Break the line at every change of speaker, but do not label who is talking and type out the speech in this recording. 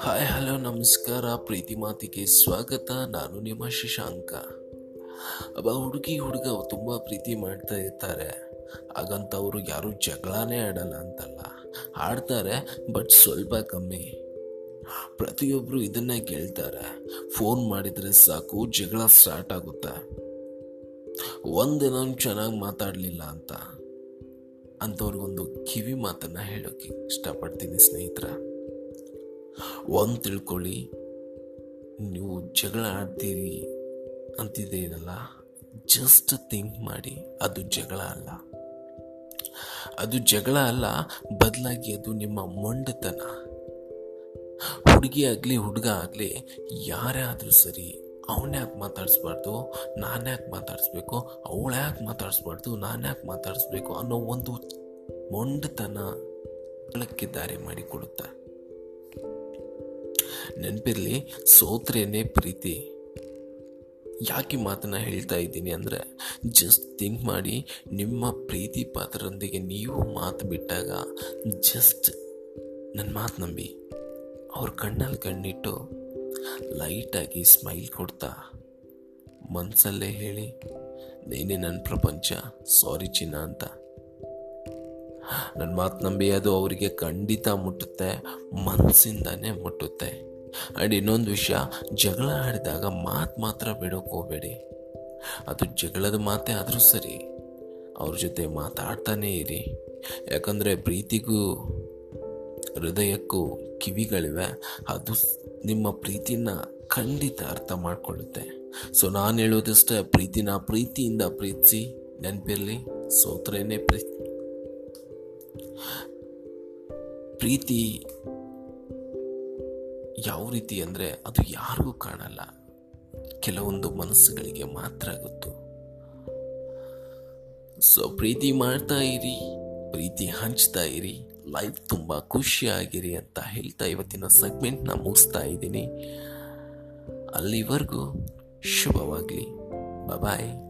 Hi hello ನಮಸ್ಕಾರ ಪ್ರೀತಿ ಮಾತಿಗೆ ಸ್ವಾಗತ ನಾನು ನಿಮ್ಮ ಶಶಾಂಕ ಒಬ್ಬ ಹುಡುಗಿ ಹುಡುಗ ತುಂಬ ಪ್ರೀತಿ ಮಾಡ್ತಾ ಇರ್ತಾರೆ ಹಾಗಂತ ಅವರು ಯಾರು ಜಗಳನೇ ಆಡಲ್ಲ ಅಂತಲ್ಲ ಆಡ್ತಾರೆ ಬಟ್ ಸ್ವಲ್ಪ ಕಮ್ಮಿ ಪ್ರತಿಯೊಬ್ಬರು ಇದನ್ನೇ ಕೇಳ್ತಾರೆ ಫೋನ್ ಮಾಡಿದರೆ ಸಾಕು ಜಗಳ ಸ್ಟಾರ್ಟ್ ಆಗುತ್ತೆ ಒಂದಿನ ಚೆನ್ನಾಗಿ ಮಾತಾಡಲಿಲ್ಲ ಅಂತ ಅಂಥವ್ರಿಗೊಂದು ಕಿವಿ ಮಾತನ್ನು ಹೇಳೋಕೆ ಇಷ್ಟಪಡ್ತೀನಿ, ಸ್ನೇಹಿತರ. ಒಂದು ತಿಳ್ಕೊಳ್ಳಿ, ನೀವು ಜಗಳ ಆಡ್ತೀರಿ ಅಂತಿದ್ದೀರಲ್ಲ ಜಸ್ಟ್ ಥಿಂಕ್ ಮಾಡಿ, ಅದು ಜಗಳ ಅಲ್ಲ. ಅದು ಜಗಳ ಅಲ್ಲ, ಬದಲಾಗಿ ಅದು ನಿಮ್ಮ ಮೊಂಡತನ. ಹುಡುಗಿ ಆಗಲಿ, ಹುಡುಗ ಆಗಲಿ ಯಾರೇ ಆದರೂ ಸರಿ ಅವನ್ಯಾಕೆ ಮಾತಾಡಿಸ್ಬಾರ್ದು? ನಾನು ಯಾಕೆ ಮಾತಾಡಿಸ್ಬೇಕು? ಅವಳು ಯಾಕೆ ಮಾತಾಡಿಸ್ಬಾರ್ದು? ನಾನು ಯಾಕೆ ಮಾತಾಡಿಸ್ಬೇಕು ಅನ್ನೋ ಒಂದು ಮೊಂಡತನ ಗಳಕ್ಕೆ ದಾರಿ ಮಾಡಿಕೊಡುತ್ತೆ ನೆನಪಿರಲಿ, ಸೋತ್ರೇನೆ ಪ್ರೀತಿ. ಯಾಕೆ ಮಾತನ್ನ ಹೇಳ್ತಾ ಇದ್ದೀನಿ ಅಂದರೆ ಜಸ್ಟ್ ಥಿಂಕ್ ಮಾಡಿ, ನಿಮ್ಮ ಪ್ರೀತಿ ಪಾತ್ರರೊಂದಿಗೆ ನೀವು ಮಾತು ಬಿಟ್ಟಾಗ ಜಸ್ಟ್ ನನ್ನ ಮಾತು ನಂಬಿ. ಅವ್ರ ಕಣ್ಣಲ್ಲಿ ಕಣ್ಣಿಟ್ಟು ಲೈಟಾಗಿ ಸ್ಮೈಲ್ ಕೊಡ್ತಾ ಮನಸಲ್ಲೇ ಹೇಳಿ, ನೀನೇ ನನ್ನ ಪ್ರಪಂಚ, ಸಾರಿ ಚಿನ್ನ ಅಂತ. ನನ್ನ ಮಾತು ನಂಬಿ ಅದು ಅವರಿಗೆ ಖಂಡಿತ ಮುಟ್ಟುತ್ತೆ ಮನಸ್ಸಿಂದಾನೇ ಮುಟ್ಟುತ್ತೆ. ಆ್ಯಂಡ್ ಇನ್ನೊಂದು ವಿಷಯ, ಜಗಳ ಆಡಿದಾಗ ಮಾತು ಮಾತ್ರ ಬಿಡೋಕೆ ಅದು ಜಗಳದ ಮಾತೇ ಆದರೂ ಸರಿ, ಅವ್ರ ಜೊತೆ ಮಾತಾಡ್ತಾನೇ ಇರಿ. ಯಾಕಂದರೆ ಪ್ರೀತಿಗೂ ಹೃದಯಕ್ಕೂ ಕಿವಿಗಳಿವೆ. ಅದು ನಿಮ್ಮ ಪ್ರೀತಿನ ಖಂಡಿತ ಅರ್ಥ ಮಾಡಿಕೊಳ್ಳುತ್ತೆ. ಸೊ ನಾನು ಹೇಳೋದಷ್ಟೇ, ಪ್ರೀತಿನ ಪ್ರೀತಿಯಿಂದ ಪ್ರೀತಿಸಿ ನೆನಪಿರಲಿ. ಸೋತ್ರೇನೆ ಪ್ರೀತಿ ಪ್ರೀತಿ ಯಾವ ರೀತಿ ಅಂದರೆ ಅದು ಯಾರಿಗೂ ಕಾಣಲ್ಲ. ಕೆಲವೊಂದು ಮನಸ್ಸುಗಳಿಗೆ ಮಾತ್ರ ಗೊತ್ತು. ಸೊ ಪ್ರೀತಿ ಮಾಡ್ತಾ ಇರಿ, ಪ್ರೀತಿ ಹಂಚ್ತಾ ಇರಿ. ಲೈಫ್ ತುಂಬ ಖುಷಿಯಾಗಿರಿ ಅಂತ ಹೇಳ್ತಾ ಇವತ್ತಿನ ಸೆಗ್ಮೆಂಟ್ನ ಮುಗಿಸ್ತಾ ಇದ್ದೀನಿ. ಅಲ್ಲಿವರೆಗೂ ಶುಭವಾಗಲಿ. ಬಾಯ್